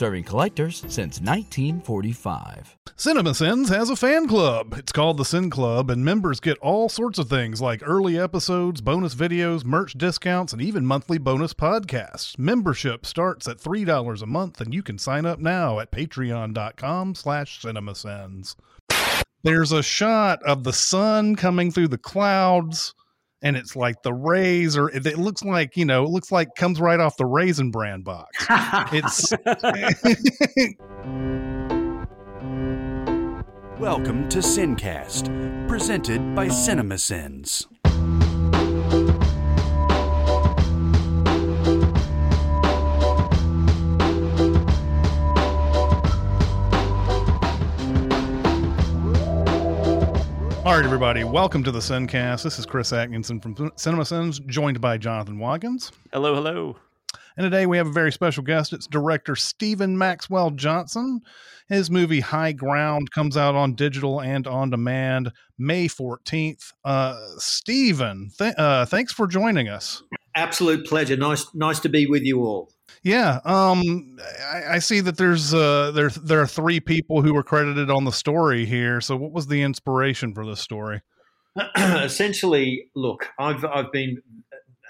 Serving collectors since 1945. CinemaSins has a fan club. It's called the Sin Club, and members get all sorts of things like early episodes, bonus videos, merch discounts, and even monthly bonus podcasts. Membership starts at $3 a month, and you can sign up now at patreon.com slash cinemasins. There's a shot of the sun coming through the clouds and it's like the rays or it looks like you know it looks like comes right off the raisin bran box. It's welcome to sincast presented by cinemasins All right, everybody, welcome to the Sincast. This is Chris Atkinson from CinemaSins, joined by Jonathan Watkins. Hello, hello. And today we have a very special guest. It's director Stephen Maxwell Johnson. His movie High Ground comes out on digital and on demand May 14th. Uh, Stephen, th- uh, thanks for joining us. Absolute pleasure. Nice, nice to be with you all. Yeah, um, I, I, see that there's uh, there there are three people who were credited on the story here. So, what was the inspiration for this story? Essentially, look, I've I've been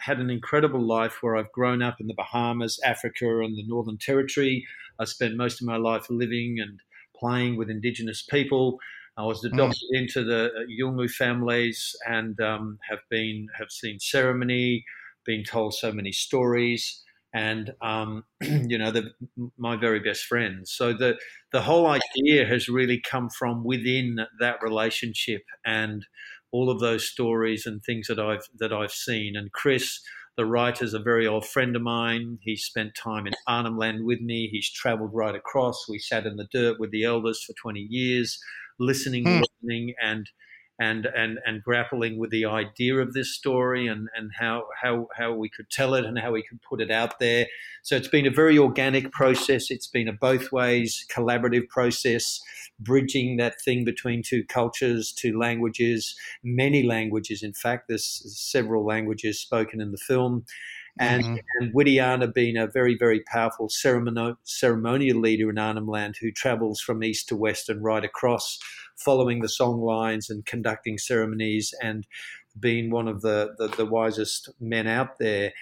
had an incredible life where I've grown up in the Bahamas, Africa, and the Northern Territory. I spent most of my life living and playing with Indigenous people. I was hmm. adopted mm. into the Yolngu families and um, have been have seen ceremony, been told so many stories and um, you know the, my very best friends. So the the whole idea has really come from within that relationship and all of those stories and things that I've that I've seen. And Chris, the writer, is a very old friend of mine. He spent time in Arnhem Land with me. He's travelled right across. We sat in the dirt with the elders for twenty years, listening, hmm. learning, and and and and grappling with the idea of this story and and how how how we could tell it and how we could put it out there. So it's been a very organic process. It's been a both ways collaborative process, bridging that thing between two cultures, two languages, many languages. In fact, there's several languages spoken in the film. And, mm-hmm. and Witiyana being a very, very powerful ceremonial, ceremonial leader in Arnhem Land who travels from east to west and right across following the song lines and conducting ceremonies and being one of the, the, the wisest men out there.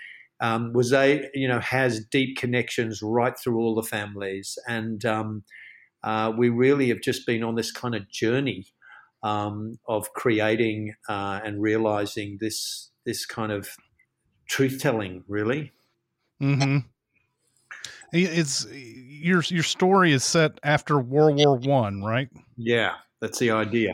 Um, was a you know has deep connections right through all the families, and um, uh, we really have just been on this kind of journey um, of creating uh, and realizing this this kind of truth telling, really. Mm-hmm. It's your your story is set after World War One, right? Yeah, that's the idea.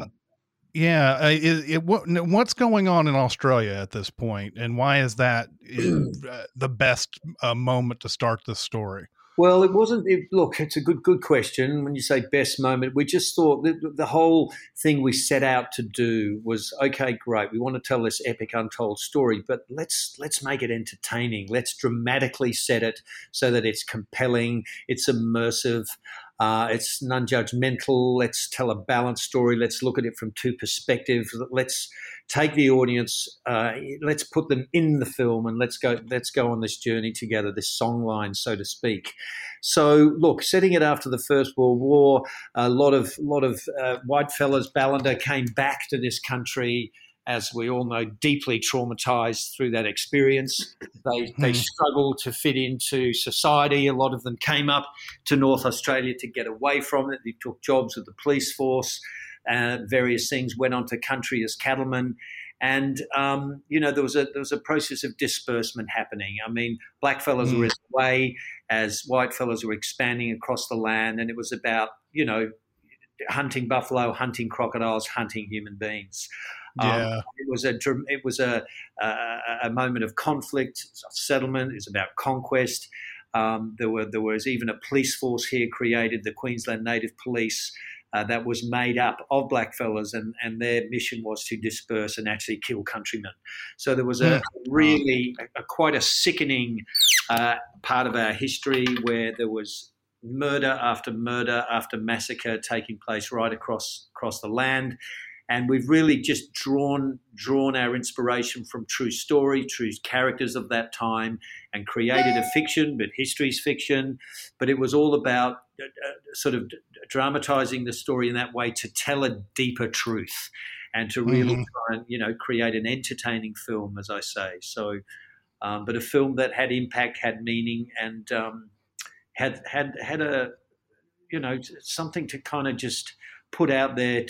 Yeah, uh, it, it, what, what's going on in Australia at this point, and why is that uh, the best uh, moment to start this story? Well, it wasn't. It, look, it's a good good question. When you say best moment, we just thought the, the whole thing we set out to do was okay, great. We want to tell this epic, untold story, but let's let's make it entertaining. Let's dramatically set it so that it's compelling, it's immersive. Uh, it's non-judgmental. Let's tell a balanced story. Let's look at it from two perspectives. Let's take the audience. Uh, let's put them in the film, and let's go. Let's go on this journey together. This song line, so to speak. So, look, setting it after the First World War, a lot of lot of uh, white fellas, Balanda came back to this country as we all know, deeply traumatized through that experience. They, they hmm. struggled to fit into society. A lot of them came up to North Australia to get away from it. They took jobs with the police force, uh, various things, went on to country as cattlemen. And um, you know there was a there was a process of disbursement happening. I mean, black fellows mm. were away as white fellows were expanding across the land, and it was about you know hunting buffalo, hunting crocodiles, hunting human beings. Um, yeah. Um, it was a it was a, a, a moment of conflict, settlement. It was about conquest. Um, there were there was even a police force here created, the Queensland Native Police. uh, that was made up of blackfellas, and, and their mission was to disperse and actually kill countrymen. So there was a really a, a quite a sickening uh, part of our history where there was murder after murder after massacre taking place right across across the land and we've really just drawn drawn our inspiration from true story, true characters of that time, and created a fiction. But history's fiction, but it was all about uh, uh, sort of dramatizing the story in that way to tell a deeper truth, and to really mm-hmm. try and you know create an entertaining film, as I say. So, um, but a film that had impact, had meaning, and um, had had had a you know something to kind of just put out there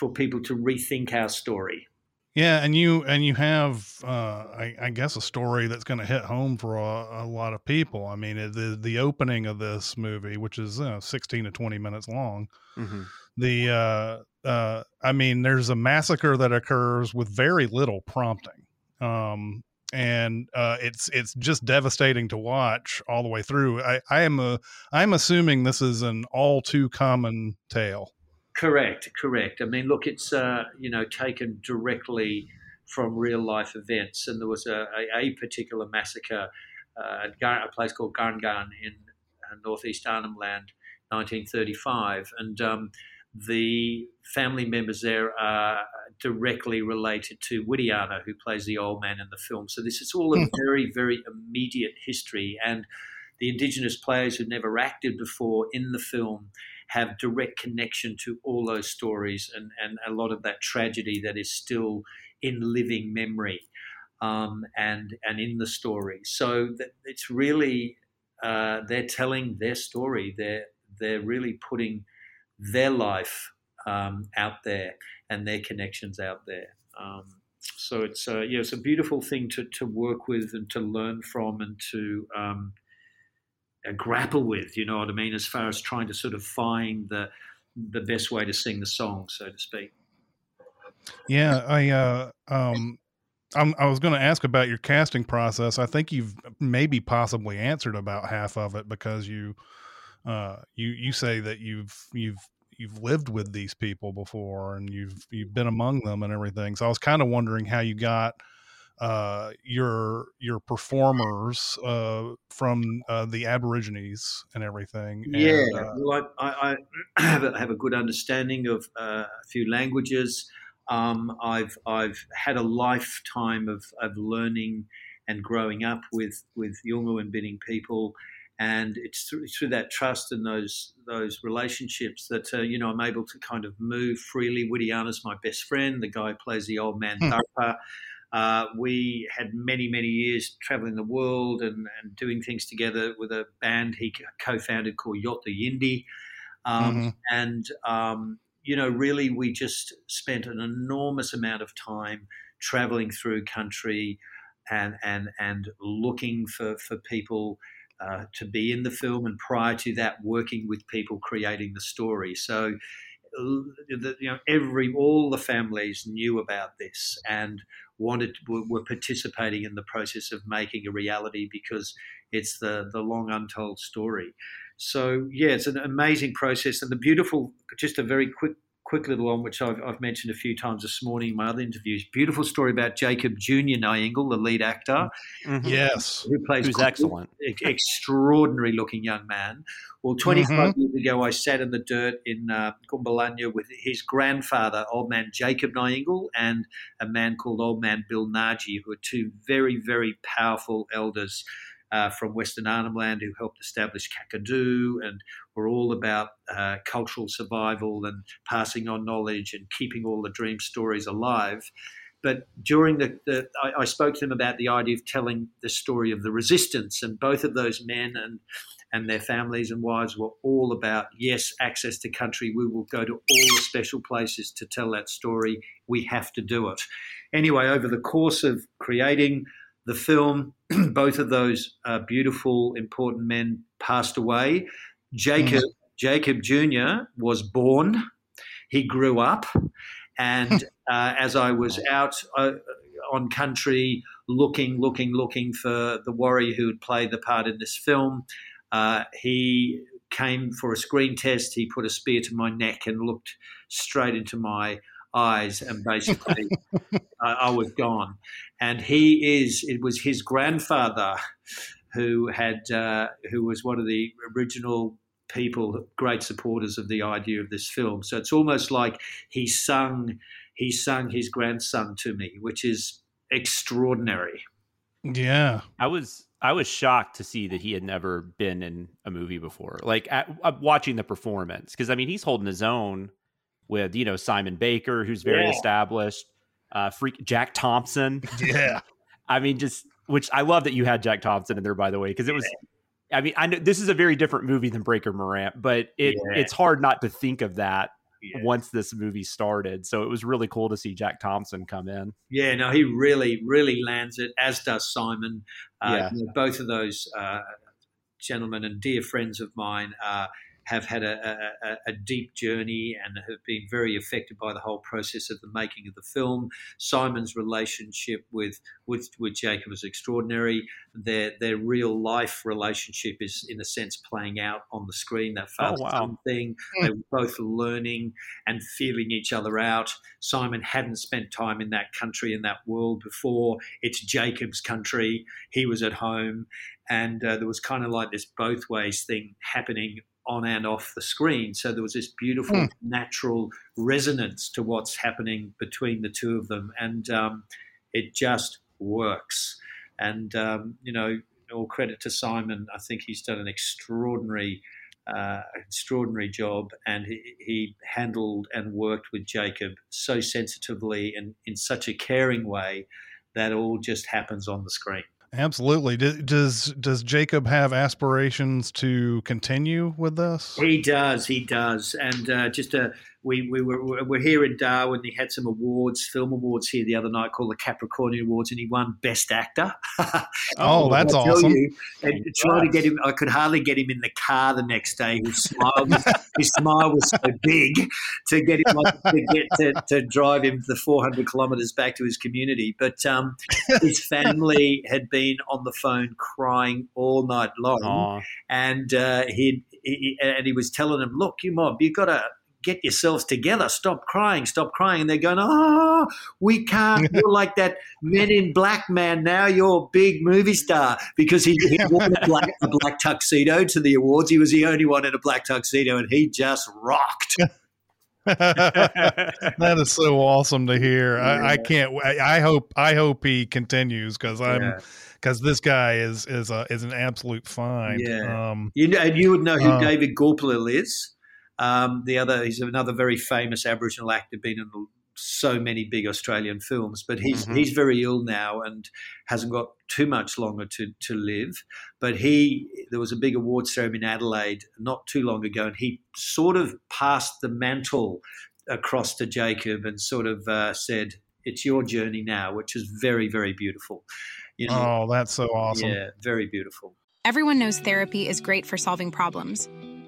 for people to rethink our story. Yeah, and you and you have, uh, I, I, guess, a story that's going to hit home for a, a, lot of people. I mean, the the opening of this movie, which is you know, sixteen to twenty minutes long, mm-hmm. the uh, uh, I mean, there's a massacre that occurs with very little prompting, um, and uh, it's it's just devastating to watch all the way through. I, I am a I'm assuming this is an all too common tale. Correct, correct. I mean, look, it's uh, you know taken directly from real life events, and there was a, a, a particular massacre uh, at a place called Garngarn in uh, northeast Arnhem Land, 1935, and um, the family members there are directly related to Witiyana, who plays the old man in the film. So this is all a hmm. very, very immediate history, and the Indigenous players who never acted before in the film have direct connection to all those stories and, and a lot of that tragedy that is still in living memory um, and and in the story. So it's really uh, they're telling their story. They're they're really putting their life um, out there and their connections out there. Um, so it's uh, yeah, it's a beautiful thing to to work with and to learn from and to um, uh, grapple with. You know what I mean? As far as trying to sort of find the the best way to sing the song, so to speak. Yeah, I uh, um, I'm, i was going to ask about your casting process. I think you've maybe possibly answered about half of it because you uh, you you say that you've you've you've lived with these people before and you've you've been among them and everything. So I was kind of wondering how you got uh, your your performers uh, from uh, the Aborigines and everything. Yeah, and, uh, well, I, I, have, a, have a good understanding of uh, a few languages. Um, I've I've had a lifetime of, of learning and growing up with with Yolngu and Bininj people, and it's through, through, that trust and those those relationships that uh, you know I'm able to kind of move freely. Woody Witiyana's my best friend, the guy who plays the old man hmm. Darpa. Uh, we had many, many years traveling the world and, and, doing things together with a band he co founded called Yothu Yindi. Um, mm-hmm. And, um, you know, really, we just spent an enormous amount of time traveling through country and, and, and looking for, for people. Uh, to be in the film, and prior to that, working with people creating the story. So, you know, every all the families knew about this, and wanted were, participating in the process of making a reality because it's the the long untold story. So yeah, it's an amazing process, and the beautiful. Just a very quick quick little one, which I've, I've, mentioned a few times this morning in my other interviews. Beautiful story about Jacob Junior Nayinggul, the lead actor. Mm-hmm. Yes, who plays who's excellent, extraordinary looking young man. Well, 25 mm-hmm. years ago, I sat in the dirt in uh, Gunbalanya with his grandfather, old man Jacob Nayinggul, and a man called old man Bill Neidjie, who are two very, very powerful elders uh, from Western Arnhem Land who helped establish Kakadu and were all about uh, cultural survival and passing on knowledge and keeping all the dream stories alive. But during the, the I, I, spoke to them about the idea of telling the story of the resistance, and both of those men and and their families and wives were all about yes, access to country. We will go to all the special places to tell that story. We have to do it. Anyway, over the course of creating the film, both of those uh, beautiful, important men passed away. Jacob, mm. Jacob Jr. was born. He grew up. And uh, as I was out uh, on country looking, looking, looking for the warrior who would play the part in this film, uh, he came for a screen test. He put a spear to my neck and looked straight into my eyes, and basically I, I was gone. And he is. It was his grandfather who had uh, who was one of the original people, great supporters of the idea of this film. So it's almost like he sung he sung his grandson to me, which is extraordinary. Yeah, I was I was shocked to see that he had never been in a movie before. Like at, uh, watching the performance, because I mean he's holding his own with you know Simon Baker, who's very Yeah. established. Uh, freak Jack Thompson. yeah. I mean, just which I love that you had Jack Thompson in there, by the way, because it was. I mean, I know this is a very different movie than Breaker Morant, but it Yeah. it's hard not to think of that Yeah. once this movie started. So it was really cool to see Jack Thompson come in. Yeah, no, he really, really lands it, as does Simon. Uh, Yeah. you know, both of those uh, gentlemen and dear friends of mine uh, have had a, a, a deep journey and have been very affected by the whole process of the making of the film. Simon's relationship with with, with Jacob is extraordinary. Their their real life relationship is, in a sense, playing out on the screen. That Oh, father wow. son thing. They were both learning and feeling each other out. Simon hadn't spent time in that country, in that world before. It's Jacob's country. He was at home. And uh, there was kind of like this both ways thing happening on and off the screen. So there was this beautiful natural resonance to what's happening between the two of them. And um, it just works. And, um, you know, all credit to Simon. I think he's done an extraordinary uh, extraordinary job, and he, he handled and worked with Jacob so sensitively and in such a caring way that all just happens on the screen. Absolutely. Does does Jacob have aspirations to continue with this? He does, he does, and uh, just uh, we we were we're here in Darwin. He had some awards, film awards here the other night called the Capricornian Awards, and he won Best Actor. Oh, that's awesome. you, and trying to get him, I could hardly get him in the car the next day. His smile, was, his smile was so big to get him like, to get to, to drive him the 400 kilometres back to his community. But um, his family had been on the phone crying all night long Aw. and uh, he, he and he was telling them, "Look, you mob, you got to get yourselves together. Stop crying, stop crying." And they're going, "Oh, we can't. You're like that Men in Black man now. You're a big movie star because he, he wore a black, a black tuxedo to the awards. He was the only one in a black tuxedo, and he just rocked." that is so awesome to hear. I, I can't. I, I hope. I hope he continues because I'm Yeah. because this guy is is a is an absolute find. Yeah. Um, You know, and you would know who Um, David Gulpilil is. Um, the other, he's another very famous Aboriginal actor, been in so many big Australian films. But he's Mhm. he's very ill now and hasn't got too much longer to to live. But he, there was a big award ceremony in Adelaide not too long ago, and he sort of passed the mantle across to Jacob and sort of uh, said, "It's your journey now," which is very very beautiful. You know, oh, that's so awesome. yeah, very beautiful. Everyone knows therapy is great for solving problems,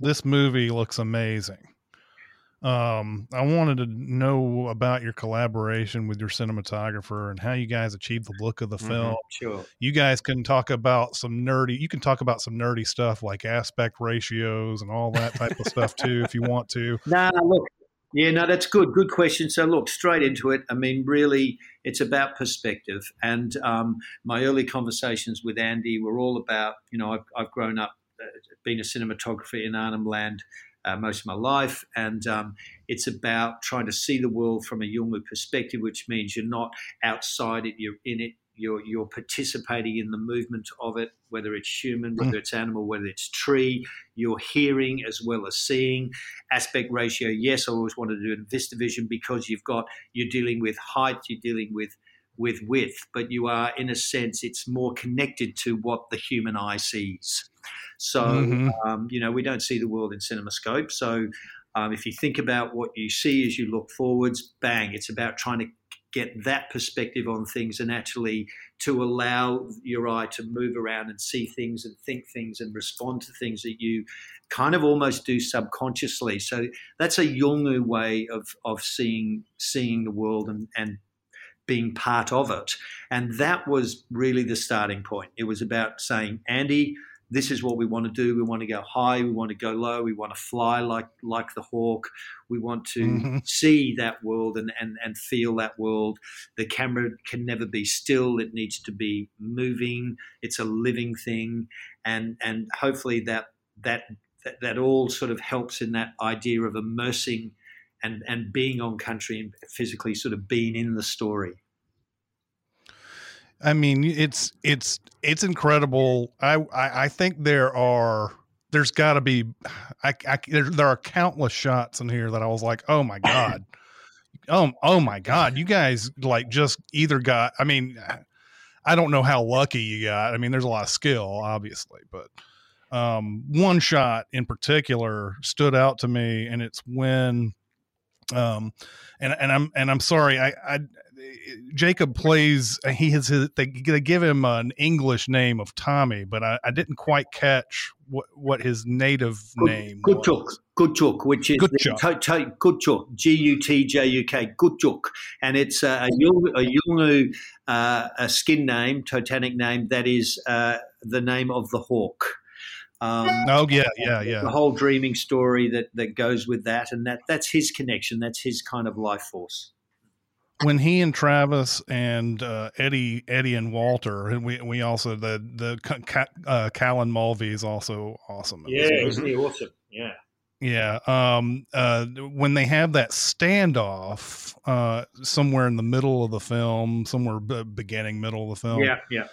this movie looks amazing. Um, I wanted to know about your collaboration with your cinematographer and how you guys achieved the look of the Mhm. film. Sure. You guys can talk about some nerdy. You can talk about some nerdy stuff like aspect ratios and all that type of stuff too, if you want to. No, look. Yeah, no, that's good. Good question. So, look, straight into it. I mean, really, it's about perspective. And um, my early conversations with Andy were all about, you know, I've, I've grown up uh, being a cinematographer in Arnhem Land uh, most of my life. And um, it's about trying to see the world from a Yolngu perspective, which means you're not outside it, you're in it. You're, you're participating in the movement of it, whether it's human, whether it's animal, whether it's tree. You're hearing as well as seeing aspect ratio, yes, I always wanted to do it in Vista Vision because you've got you're dealing with height, you're dealing with with width, but you are in a sense it's more connected to what the human eye sees. So, Mhm. um, you know, we don't see the world in CinemaScope. So, um, if you think about what you see as you look forwards, bang, it's about trying to get that perspective on things and actually to allow your eye to move around and see things and think things and respond to things that you kind of almost do subconsciously. So that's a Yolngu way of of seeing seeing the world and, and being part of it. And that was really the starting point. It was about saying, Andy, this is what we want to do. We want to go high. We want to go low. We want to fly like like the hawk. We want to Mhm. see that world and, and and feel that world. The camera can never be still. It needs to be moving. It's a living thing, and and hopefully that that that, that all sort of helps in that idea of immersing and and being on country and physically sort of being in the story. I mean, it's it's it's incredible. I I, I think there are there's got to be I, I there, there are countless shots in here that I was like, oh my god, oh oh my god, you guys like just either got. I mean, I don't know how lucky you got. I mean, there's a lot of skill, obviously, but um, one shot in particular stood out to me, and it's when um and and i'm and i'm sorry i i jacob plays he has his they, they give him an english name of tommy but i, I didn't quite catch what what his native name Good was. Chuk, Gutjuk, which is Gutjuk. Gutjuk, G U T J U K, and it's a, a, Yolngu uh, a skin name, totemic name that is uh, the name of the hawk. Um, oh yeah yeah yeah the whole dreaming story that, that goes with that, and that that's his connection. That's his kind of life force. When he and Travis and uh, Eddie, Eddie and Walter, and we we also the the Ca- uh, Callan Mulvey is also awesome. Yeah, isn't he awesome? Yeah. Yeah. Um, uh, when they have that standoff uh, somewhere in the middle of the film, somewhere b- beginning, middle of the film, Yeah, yeah.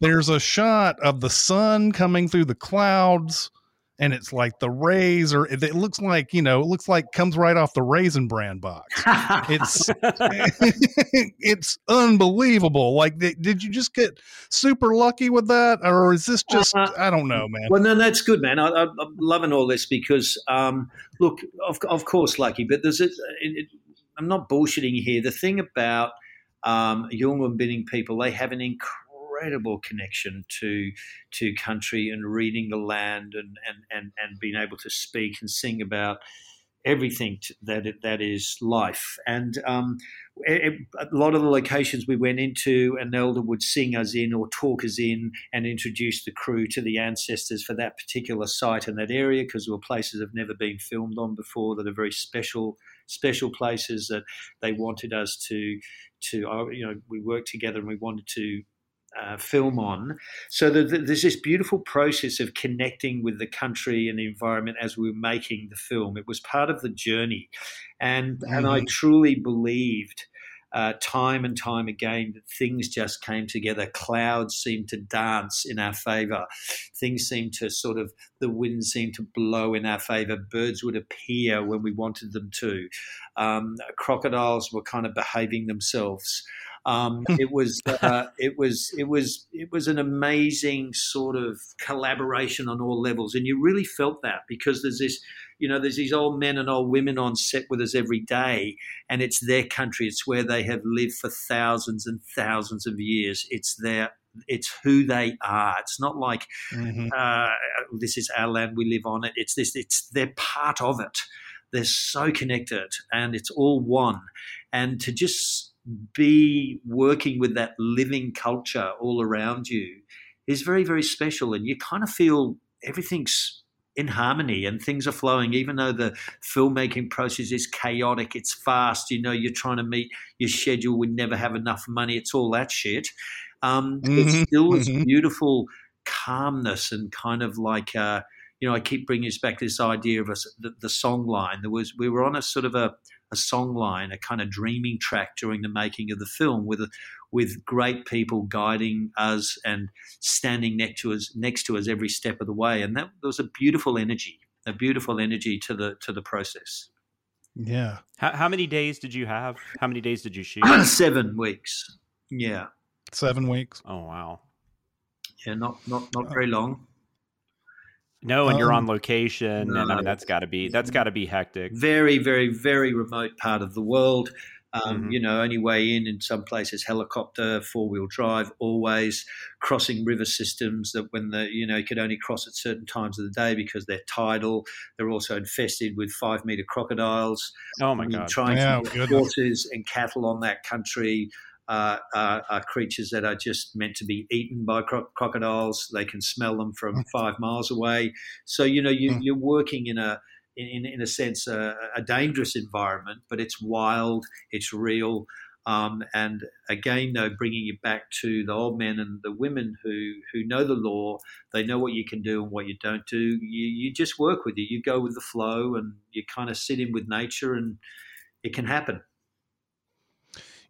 there's a shot of the sun coming through the clouds. And it's like the rays, or it looks like you know, it looks like comes right off the raisin bran box. It's it's unbelievable. Like, did, you just get super lucky with that, or is this just? Uh, I don't know, man. Well, no, that's good, man. I, I, I'm loving all this because, um, look, of, of course, lucky, but there's a, it, it, I'm not bullshitting here. The thing about um, Yolngu Bininj people, they have an incredible connection to to country and reading the land and and and, and being able to speak and sing about everything that that is life. And um, a lot of the locations we went into, an elder would sing us in or talk us in and introduce the crew to the ancestors for that particular site in that area because there were places that have never been filmed on before that are very special special places that they wanted us to to uh, you know we worked together and we wanted to uh, film on. So the, the, there's this beautiful process of connecting with the country and the environment as we were making the film. It was part of the journey, and and I truly believed. Uh, time and time again, that things just came together. Clouds seemed to dance in our favor. Things seemed to sort of, the wind seemed to blow in our favor. Birds would appear when we wanted them to. Um, crocodiles were kind of behaving themselves. Um, it was uh, it was it was it was an amazing sort of collaboration on all levels, and you really felt that because there's this you know there's these old men and old women on set with us every day, and it's their country, it's where they have lived for thousands and thousands of years. It's their it's who they are. It's not like Mhm. uh, this is our land, we live on it. It's this. It's they're part of it. They're so connected, and it's all one. And to just be working with that living culture all around you is very, very special. And you kind of feel everything's in harmony and things are flowing, even though the filmmaking process is chaotic, it's fast, you know, you're trying to meet your schedule, we never have enough money, it's all that shit. Um, There's Mhm, still this mhm. beautiful calmness and kind of like, uh, you know, I keep bringing us back to this idea of a the, the song line. There was, we were on a sort of a, a song line, a kind of dreaming track during the making of the film with a, with great people guiding us and standing next to us next to us every step of the way and that there was a beautiful energy a beautiful energy to the to the process Yeah. How, how many days did you have? How many days did you shoot? 7 weeks yeah Seven weeks. oh wow. yeah not not not uh, very long No, and you're on Um, location, and I mean that's got to be that's got to be hectic. very, very, very remote part of the world. Um, Mhm. You know, only way in in some places helicopter, four wheel drive, always crossing river systems that when the you know you could only cross at certain times of the day because they're tidal. They're also infested with five meter crocodiles. Oh my I mean, god! trying Yeah, to get goodness. horses and cattle on that country. Uh, are, are creatures that are just meant to be eaten by cro- crocodiles. They can smell them from five miles away. So you know you, Mm. you're working in a in, in a sense a, a dangerous environment, but it's wild, it's real, um, and again though bringing you back to the old men and the women who who know the law, they know what you can do and what you don't do. You you just work with it. You go with the flow, and you kind of sit in with nature, and it can happen.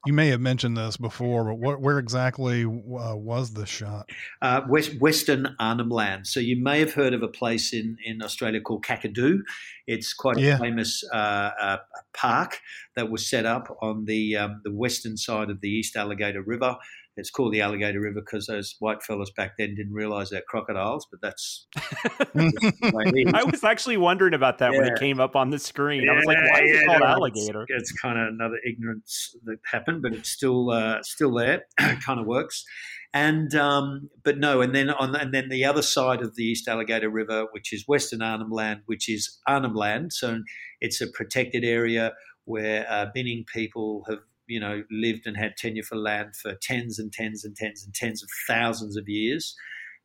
You may have mentioned this before, but what, where exactly uh, was the shot? uh, West, Western Arnhem Land. So you may have heard of a place in, in Australia called Kakadu. It's quite Yeah. a famous uh, uh, park that was set up on the um, the western side of the East Alligator River. It's called the Alligator River because those white fellas back then didn't realise they're crocodiles, but that's the way it is. I was actually wondering about that when it came up on the screen. I was like, Yeah, why is yeah, it called no, alligator? It's, it's kind of another ignorance that happened, but it's still uh, still there. kind of works. And um, but no, and then on and then the other side of the East Alligator River, which is Western Arnhem Land, which is Arnhem Land, so it's a protected area where uh, Bininj people have you know lived and had tenure for land for tens and tens and tens and tens of thousands of years,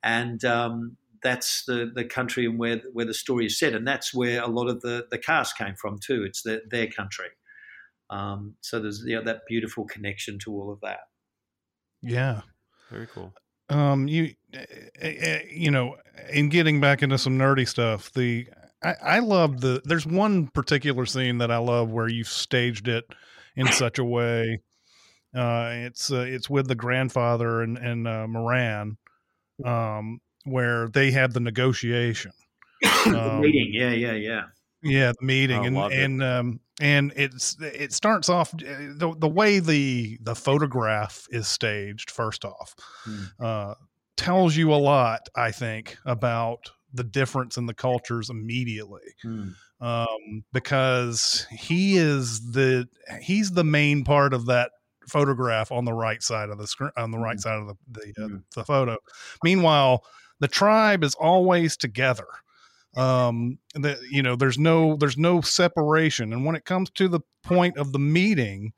and um, that's the, the country and where where the story is set, and that's where a lot of the the cast came from too. It's their, their country, um, so there's you know, that beautiful connection to all of that. Yeah. Very cool. um you uh, uh, you know in getting back into some nerdy stuff the i i love the there's one particular scene that i love where you've staged it in such a way uh it's uh, it's with the grandfather and and uh, moran um where they have the negotiation the Um, meeting, yeah, yeah, yeah. yeah, the meeting Oh, and loved it. and um and it's it starts off uh, the the way the the photograph is staged first off Hmm. uh tells you a lot I think about the difference in the cultures immediately Hmm. um because he is the he's the main part of that photograph on the right side of the screen on the right Mhm. side of the the, uh, Mhm. the photo meanwhile the tribe is always together um that you know there's no there's no separation and when it comes to the point of the meeting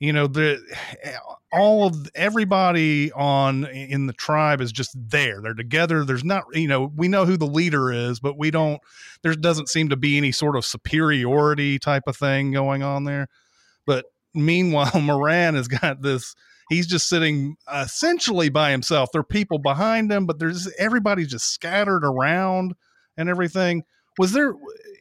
you know the eh, all of everybody on in the tribe is just there. They're together. There's not you know we know who the leader is but we don't there doesn't seem to be any sort of superiority type of thing going on there. But meanwhile moran has got this he's just sitting essentially by himself. There are people behind him but there's everybody's just scattered around and everything. Was there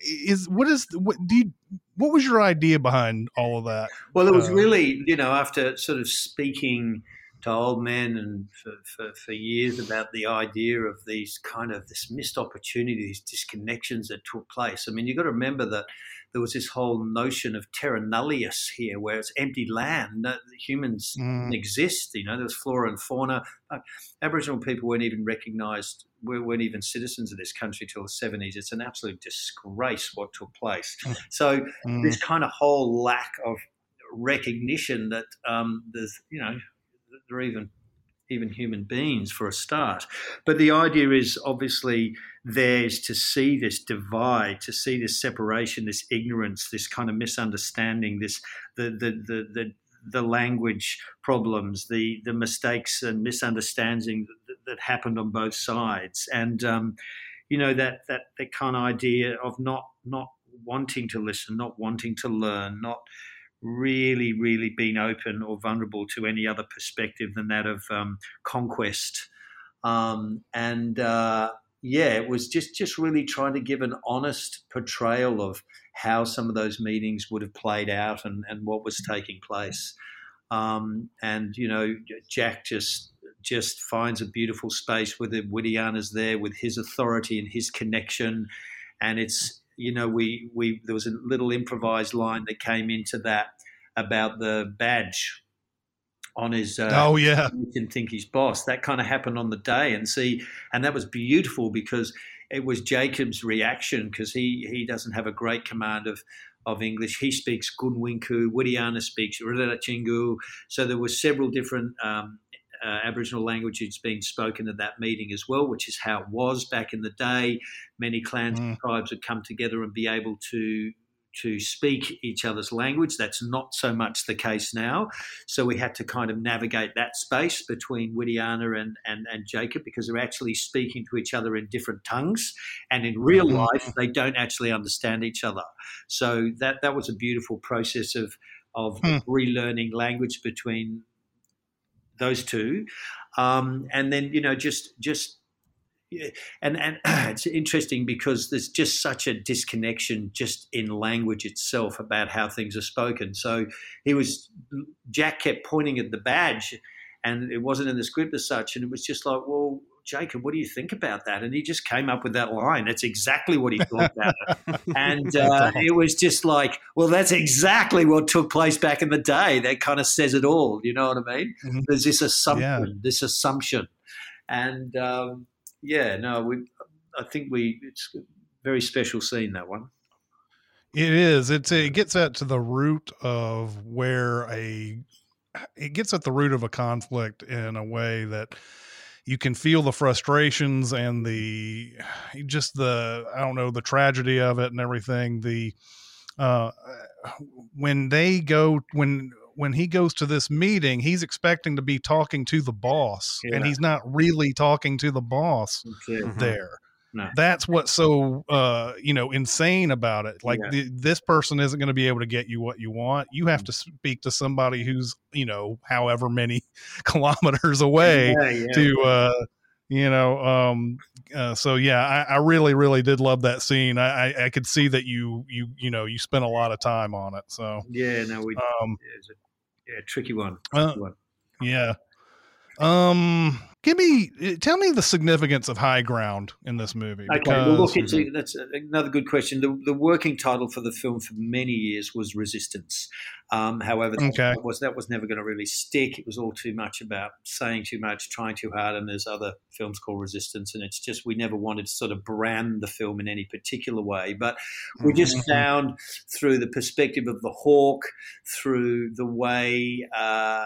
is what is what do you what was your idea behind all of that Well, it was Uh, really, you know, after sort of speaking to old men and for, for, for years about the idea of these kind of this missed opportunity, these disconnections that took place. I mean, you've got to remember that there was this whole notion of terra nullius here, where it's empty land. No, humans Mm. exist. You know, there was flora and fauna. Uh, Aboriginal people weren't even recognised, weren't even citizens of this country till the 70s. It's an absolute disgrace what took place. So Mm. this kind of whole lack of recognition that um, there's, you know, they're even even human beings for a start. But the idea is obviously theirs to see this divide, to see this separation, this ignorance, this kind of misunderstanding, this the the the the, the language problems, the the mistakes and misunderstanding that, that happened on both sides, and um, you know that that that kind of idea of not not wanting to listen, not wanting to learn, not really, really being open or vulnerable to any other perspective than that of um, conquest. Um, and uh, yeah, it was just just really trying to give an honest portrayal of how some of those meetings would have played out and, and what was taking place. Um, and you know, Jack just just finds a beautiful space where the Witiyana's there with his authority and his connection, and it's you know we we there was a little improvised line that came into that about the badge on his uh, oh yeah you can think he's boss. That kind of happened on the day, and see, and that was beautiful because it was Jacob's reaction because he he doesn't have a great command of of English. He speaks Gunwinggu. Witiyana speaks. So there were several different um, uh, Aboriginal languages being spoken at that meeting as well, which is how it was back in the day. Many clans mm. and tribes would come together and be able to to speak each other's language. That's not so much the case now. So we had to kind of navigate that space between Witiyana and, and, and Jacob because they're actually speaking to each other in different tongues. And in real mm-hmm. life, they don't actually understand each other. So that, that was a beautiful process of, of hmm. relearning language between those two. Um, and then, you know, just, just and and it's interesting because there's just such a disconnection just in language itself about how things are spoken. So he was Jack kept pointing at the badge, and it wasn't in the script as such, and it was just like, well. Jacob, what do you think about that? And he just came up with that line. That's exactly what he thought about it. And uh, it was just like, well, that's exactly what took place back in the day. That kind of says it all. You know what I mean? Mm-hmm. There's this assumption, yeah. this assumption. And um, yeah, no, we. I think we. It's a very special scene that one. It is. It's it gets at to the root of where a it gets at the root of a conflict in a way that you can feel the frustrations and the just the I don't know the tragedy of it and everything. The uh, when they go when when he goes to this meeting, he's expecting to be talking to the boss, yeah. and he's not really talking to the boss mm-hmm. there. No. That's what's so uh, you know insane about it. Like yeah. the, this person isn't going to be able to get you what you want. You have mm. to speak to somebody who's you know however many kilometers away yeah, to uh, you know um uh, so yeah I, I, really really did love that scene I, I, I could see that you you you know you spent a lot of time on it so yeah no we um yeah, yeah, tricky one. Tricky uh, one. Yeah. Um, give me, tell me the significance of high ground in this movie. Okay, because, well, look, it's that's another good question. The, the working title for the film for many years was Resistance. Um, however, that, okay. was that was never going to really stick. It was all too much about saying too much, trying too hard, and there's other films called Resistance, and it's just we never wanted to sort of brand the film in any particular way. But we just mm-hmm. found through the perspective of the hawk, through the way uh,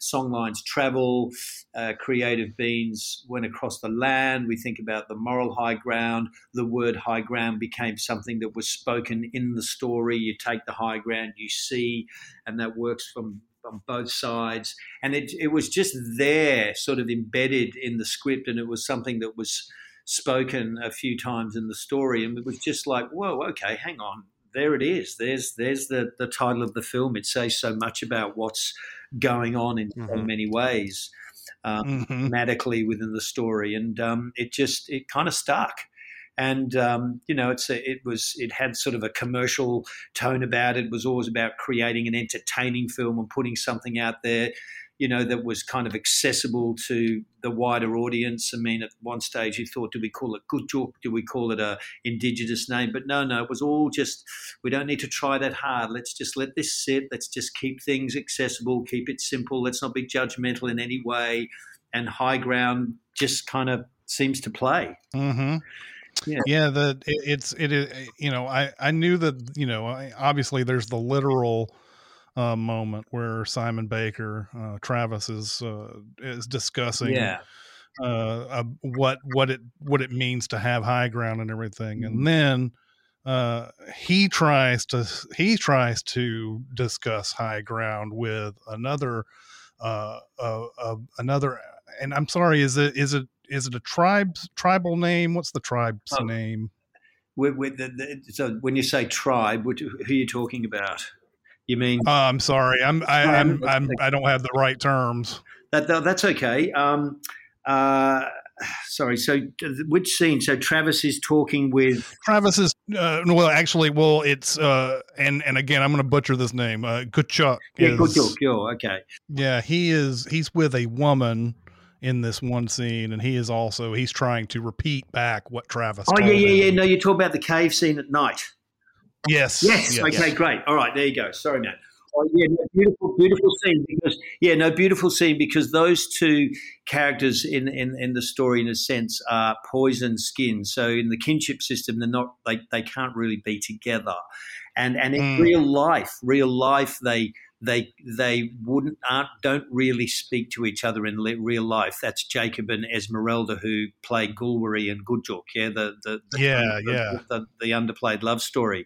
songlines travel, uh, creative beings went across the land. We think about the moral high ground. The word high ground became something that was spoken in the story. You take the high ground, you see, and that works from on both sides. And it, it was just there, sort of embedded in the script, and it was something that was spoken a few times in the story. And it was just like, whoa, okay, hang on. There it is. There's there's the, the title of the film. It says so much about what's going on in mm-hmm. so many ways um, mm-hmm. thematically within the story, and um, it just it kind of stuck. And um, you know, it's a, it was it had sort of a commercial tone about it. It was always about creating an entertaining film and putting something out there you know, that was kind of accessible to the wider audience. I mean, at one stage you thought, do we call it Gutjuk? Do we call it a indigenous name? But no, no, it was all just, we don't need to try that hard. Let's just let this sit. Let's just keep things accessible, keep it simple. Let's not be judgmental in any way. And high ground just kind of seems to play. Mm-hmm. Yeah. yeah, the it, it's it is you know I I knew that you know obviously there's the literal uh, moment where Simon Baker, uh, Travis is uh, is discussing yeah. Uh, what what it what it means to have high ground and everything, and mm-hmm. then uh, he tries to he tries to discuss high ground with another uh, another. And I'm sorry, is it is it is it a tribe tribal name? What's the tribe's oh. name? With, with the, the, so when you say tribe, who are you talking about? You mean? Uh, I'm sorry. I'm I, I'm, I'm I don't have the right terms. That, that that's okay. Um, uh, sorry. So which scene? So Travis is talking with Travis is uh, well, actually, well, it's uh, and and again, I'm going to butcher this name. Uh, Gutjuk. Yeah, Gutjuk. Yeah, okay. Yeah, he is. He's with a woman in this one scene, and he is also he's trying to repeat back what Travis. Oh yeah, yeah, him. yeah. No, you talk about the cave scene at night. Yes. Yes. yes. Okay, great. All right, there you go. Sorry, man. Oh, yeah, no, beautiful, beautiful scene because yeah, no, beautiful scene because those two characters in, in in the story, in a sense, are poison skin. So in the kinship system, they're not they they can't really be together, and and in Mm. real life, real life, they they they wouldn't aren't don't really speak to each other in le- real life. That's Jacob and Esmerelda who play Gulwirri and Gutjuk. Yeah, the the, the Yeah, the, yeah. the, the underplayed love story.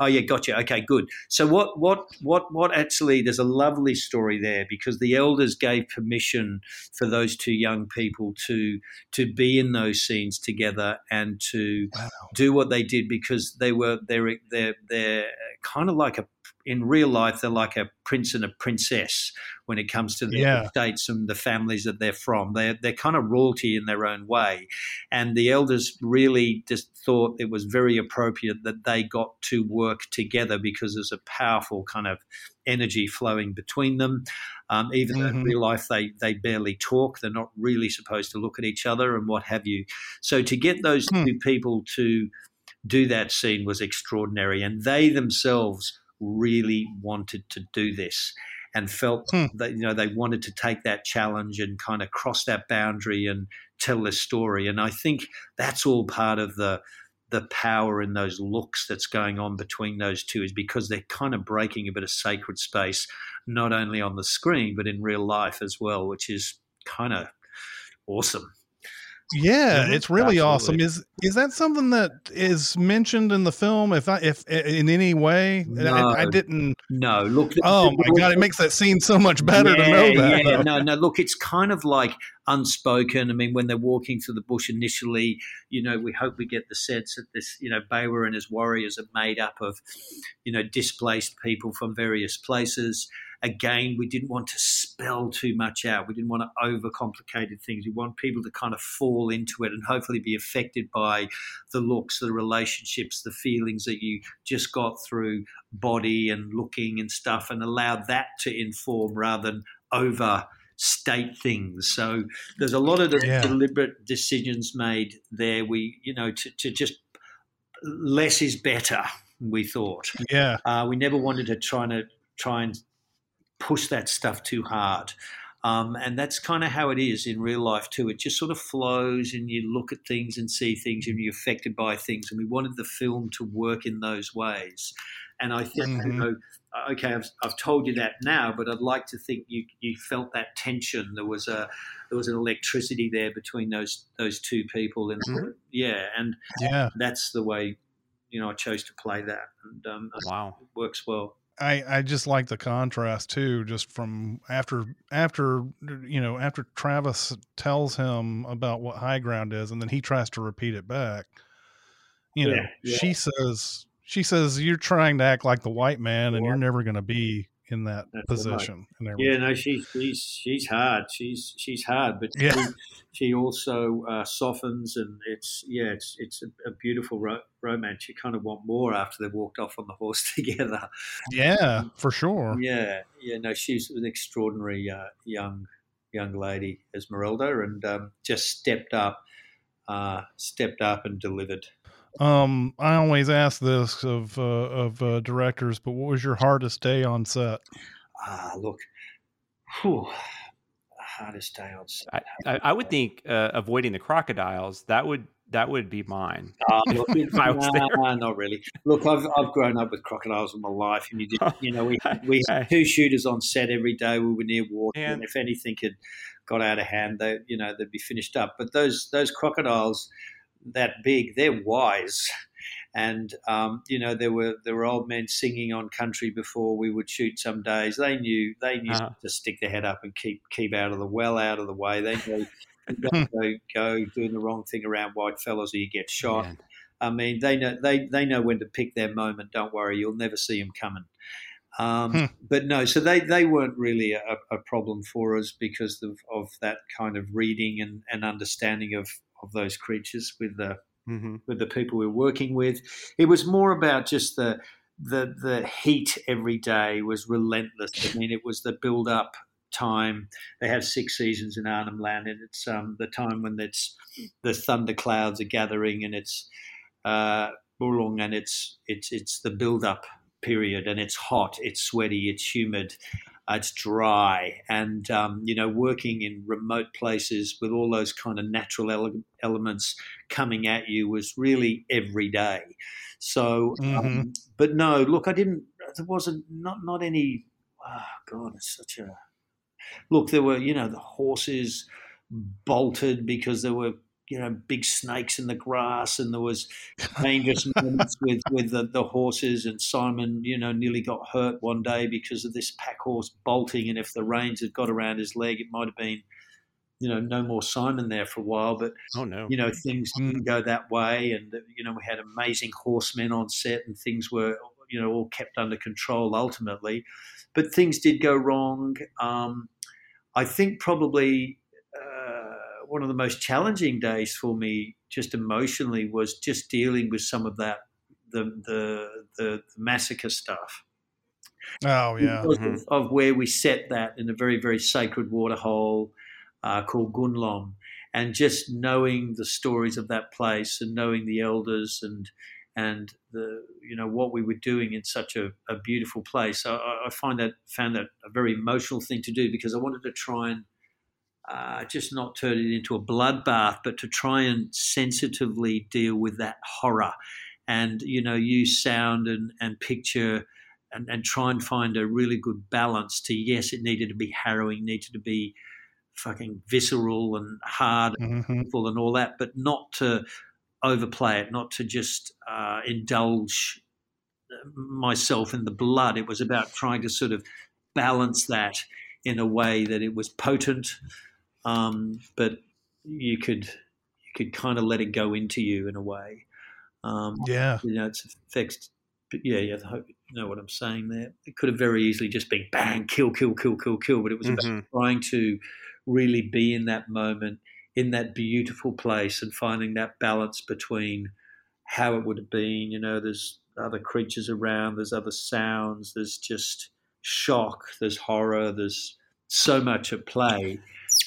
Oh yeah, gotcha. Okay, good. So what what what what actually? There's a lovely story there because the elders gave permission for those two young people to to be in those scenes together and to Wow. do what they did because they were they're they're they're kind of like a in real life they're like a prince and a princess when it comes to the Yeah. states and the families that they're from they're they're kind of royalty in their own way and the elders really just thought it was very appropriate that they got to work together because there's a powerful kind of energy flowing between them um, even though in Mhm. real life they they barely talk they're not really supposed to look at each other and what have you so to get those Hmm. two people to do that scene was extraordinary and they themselves really wanted to do this and felt Hmm. that you know they wanted to take that challenge and kind of cross that boundary and tell their story and i think that's all part of the the power in those looks that's going on between those two is because they're kind of breaking a bit of sacred space not only on the screen but in real life as well which is kind of awesome Yeah, Mhm. it's really awesome. Is is that something that is mentioned in the film? If I if in any way, No. I, I didn't. no look Oh my god, it makes that scene so much better to know that. Yeah, no, no. Look, it's kind of like unspoken. I mean, when they're walking through the bush initially, you know, we hope we get the sense that this, you know, Bawa and his warriors are made up of, you know, displaced people from various places. Again, we didn't want to spell too much out. We didn't want to overcomplicate things. We want people to kind of fall into it and hopefully be affected by the looks, the relationships, the feelings that you just got through body and looking and stuff, and allow that to inform rather than overstate things. So there's a lot of Yeah. deliberate decisions made there. We, you know, to, to just less is better. We thought Yeah, uh, we never wanted to try to try and push that stuff too hard. Um, and that's kind of how it is in real life too. It just sort of flows, and you look at things and see things, and you're affected by things. And we wanted the film to work in those ways. And I think, you Mhm. know, okay, I've, I've told you that now, but I'd like to think you you felt that tension. There was a there was an electricity there between those those two people, and Mhm. yeah, and yeah. that's the way you know I chose to play that, and um, Wow. it works well. I I just like the contrast too, just from after after you know after Travis tells him about what high ground is, and then he tries to repeat it back. You know, Yeah, yeah. she says she says you're trying to act like the white man, and you're never going to be in that That's right. position. And. Yeah, no, she's she's she's hard. She's she's hard, but Yeah. she, she also uh, softens, and it's yeah, it's it's a, a beautiful ro- romance. You kind of want more after they've walked off on the horse together. yeah, for sure. Yeah, yeah, no, she's an extraordinary uh, young young lady, Esmerelda, and um, just stepped up, uh, stepped up and delivered. Um, I always ask this of uh, of uh, directors, but what was your hardest day on set? Ah, look, whew, hardest day on set. I, I, I would think uh, avoiding the crocodiles that would that would be mine. Uh, look, If I was there. not really. Look, I've I've grown up with crocodiles in my life, and you did, you know, we we Hey. had two shooters on set every day. We were near water, and And- if anything had got out of hand, they you know they'd be finished up. But those those crocodiles that big, they're wise. And um, you know there were there were old men singing on country before we would shoot. Some days they knew they knew Uh-huh. to stick their head up and keep keep out of the well, out of the way. They knew don't go, go doing the wrong thing around white fellas or you get shot. I mean, they know they they know when to pick their moment. Don't worry, you'll never see them coming. Um, Hmm. But no, so they, they weren't really a, a problem for us because of, of that kind of reading and, and understanding of, of those creatures with the Mhm. with the people we're working with. It was more about just the the the heat every day was relentless. I mean, it was the build up time. They have six seasons in Arnhem Land, and it's um, the time when it's the thunder clouds are gathering, and it's uh, Burlung, and it's it's it's the build up period, and it's hot, it's sweaty, it's humid, uh, it's dry, and um, you know, working in remote places with all those kind of natural ele- elements coming at you was really every day. So, um, Mhm. but no, look, I didn't. There wasn't not not any. Oh God, it's such a look. There were you know the horses bolted because there were you know big snakes in the grass, and there was dangerous moments with with the, the horses. And Simon, you know, nearly got hurt one day because of this pack horse bolting, and if the reins had got around his leg, it might have been. You know, no more Simon there for a while, but Oh no. you know things didn't go that way and you know we had amazing horsemen on set and things were you know all kept under control ultimately but things did go wrong um, i think probably one of the most challenging days for me just emotionally was just dealing with some of that the the the, massacre stuff Oh yeah. Mhm. of, of where we set that in a very very sacred waterhole uh, called Gunlom, and just knowing the stories of that place and knowing the elders and and the you know what we were doing in such a, a beautiful place. I, I I find that found that a very emotional thing to do because I wanted to try and uh, just not turn it into a bloodbath, but to try and sensitively deal with that horror and you know use sound and, and picture and, and try and find a really good balance to yes it needed to be harrowing needed to be fucking visceral and hard and Mhm. painful and all that but not to overplay it not to just uh, indulge myself in the blood it was about trying to sort of balance that in a way that it was potent um, but you could you could kind of let it go into you in a way um, Yeah. you know, its effects. But yeah, yeah, I hope you know what I'm saying there. It could have very easily just been bang, kill, kill, kill, kill, kill, but it was about Mhm. trying to really be in that moment, in that beautiful place, and finding that balance between how it would have been. You know, there's other creatures around, there's other sounds, there's just shock, there's horror, there's so much at play,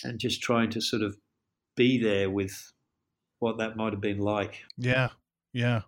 and just trying to sort of be there with what that might have been like. Yeah. Yeah.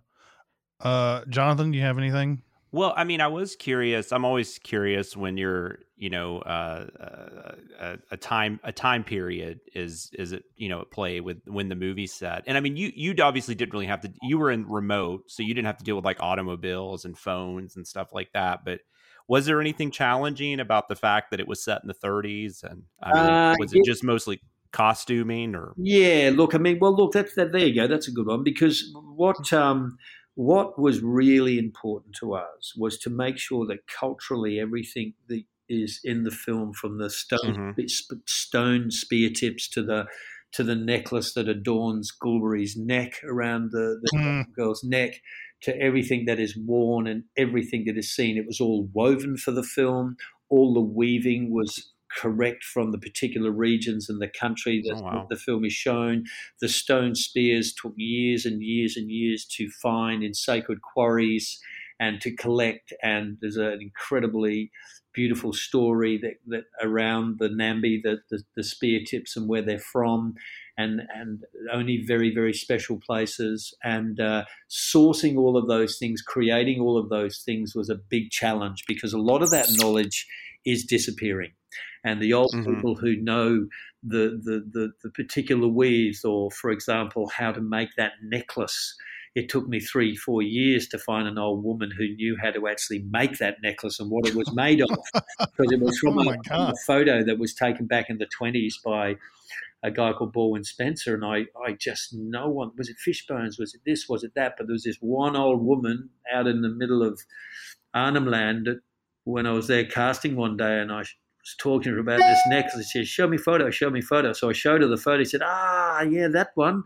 Uh, Jonathan, do you have anything? Well, I mean, I was curious. I'm always curious when you're, you know, uh, uh, a, a time a time period is is it you know at play with when the movie's set. And I mean, you you obviously didn't really have to. You were in remote, so you didn't have to deal with like automobiles and phones and stuff like that. But was there anything challenging about the fact that it was set in the 30s? And I mean, Uh, was it just mostly costuming or? Yeah, look, I mean, well, look, that's that. There you go. That's a good one because what um, what was really important to us was to make sure that culturally everything that is in the film, from the stone sp- stone spear tips to the to the necklace that adorns Gulwirri's neck around the, the Mm. girl's neck, to everything that is worn and everything that is seen. It was all woven for the film. All the weaving was correct from the particular regions and the country oh, that Oh, wow. the film is shown. The stone spears took years and years and years to find in sacred quarries and to collect. And there's an incredibly beautiful story that, that around the Nambi, the, the, the spear tips and where they're from. And, and only very, very special places. And uh, sourcing all of those things, creating all of those things was a big challenge because a lot of that knowledge is disappearing. And the old Mhm. people who know the, the, the, the particular weaves, or for example, how to make that necklace. It took me three, four years to find an old woman who knew how to actually make that necklace and what it was made of. Because it was from Oh a, a photo that was taken back in the 20s by a guy called Baldwin Spencer. And I, I just, no one, was it Fishbones? Was it this? Was it that? But there was this one old woman out in the middle of Arnhem Land when I was there casting one day and I was talking to her about this necklace. She said, Show me photo, show me photo. So I showed her the photo. She said, Ah, yeah, that one.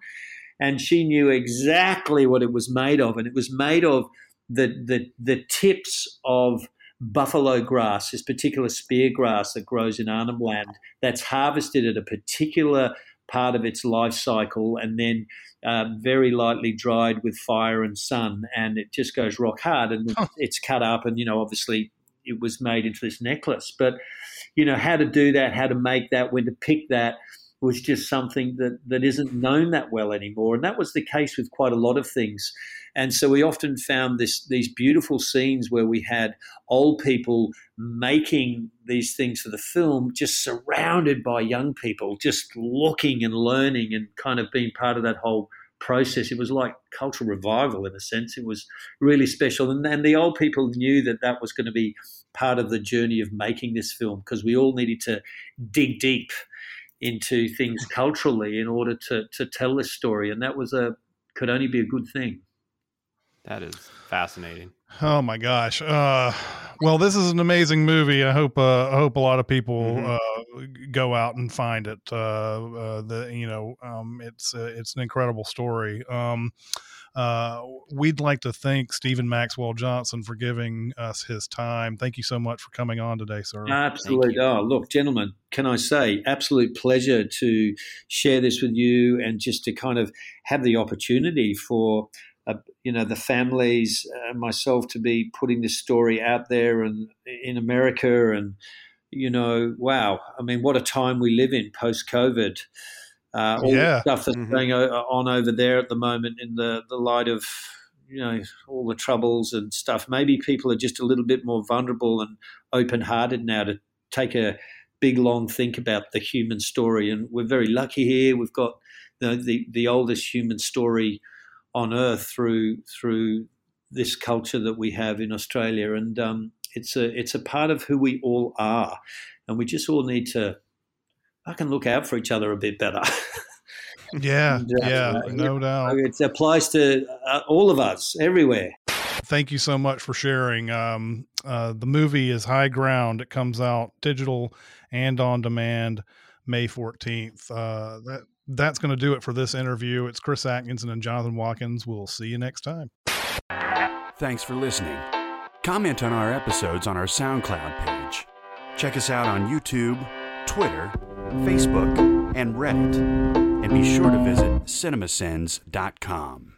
And she knew exactly what it was made of. And it was made of the, the, the tips of buffalo grass, this particular spear grass that grows in Arnhem Land, that's harvested at a particular part of its life cycle and then uh, very lightly dried with fire and sun. And it just goes rock hard. And it's cut up. And, you know, obviously it was made into this necklace. But, you know, how to do that, how to make that, when to pick that. Was just something that, that isn't known that well anymore. And that was the case with quite a lot of things. And so we often found this these beautiful scenes where we had old people making these things for the film, just surrounded by young people, just looking and learning and kind of being part of that whole process. It was like cultural revival in a sense. It was really special. And, and the old people knew that that was going to be part of the journey of making this film because we all needed to dig deep into things culturally in order to, to tell this story. And that was a, could only be a good thing. That is fascinating. Oh my gosh. Uh, well, this is an amazing movie. I hope uh, I hope a lot of people mm-hmm. uh, go out and find it. Uh, uh, the you know um, it's uh, it's an incredible story. Um, we'd like to thank Stephen Maxwell Johnson for giving us his time. Thank you so much for coming on today, sir. Absolutely. Oh, look, gentlemen, can I say, absolute pleasure to share this with you and just to kind of have the opportunity for uh, you know the families, uh, myself to be putting this story out there and in America, and you know, wow, I mean, what a time we live in post COVID. Uh, all yeah. the stuff that's mm-hmm. going on over there at the moment in the the light of you know all the troubles and stuff. Maybe people are just a little bit more vulnerable and open hearted now to take a big long think about the human story. And we're very lucky here. We've got you know, the the oldest human story on earth through through this culture that we have in Australia, and um, it's a it's a part of who we all are, and we just all need to I can look out for each other a bit better. yeah, and, uh, yeah, no doubt. It applies to uh, all of us everywhere. Thank you so much for sharing. Um, uh, the movie is High Ground. It comes out digital and on demand May 14th. Uh, that that's going to do it for this interview. It's Chris Atkinson and Jonathan Watkins. We'll see you next time. Thanks for listening. Comment on our episodes on our SoundCloud page. Check us out on YouTube, Twitter, Facebook, and Reddit. And be sure to visit cinemasins.com.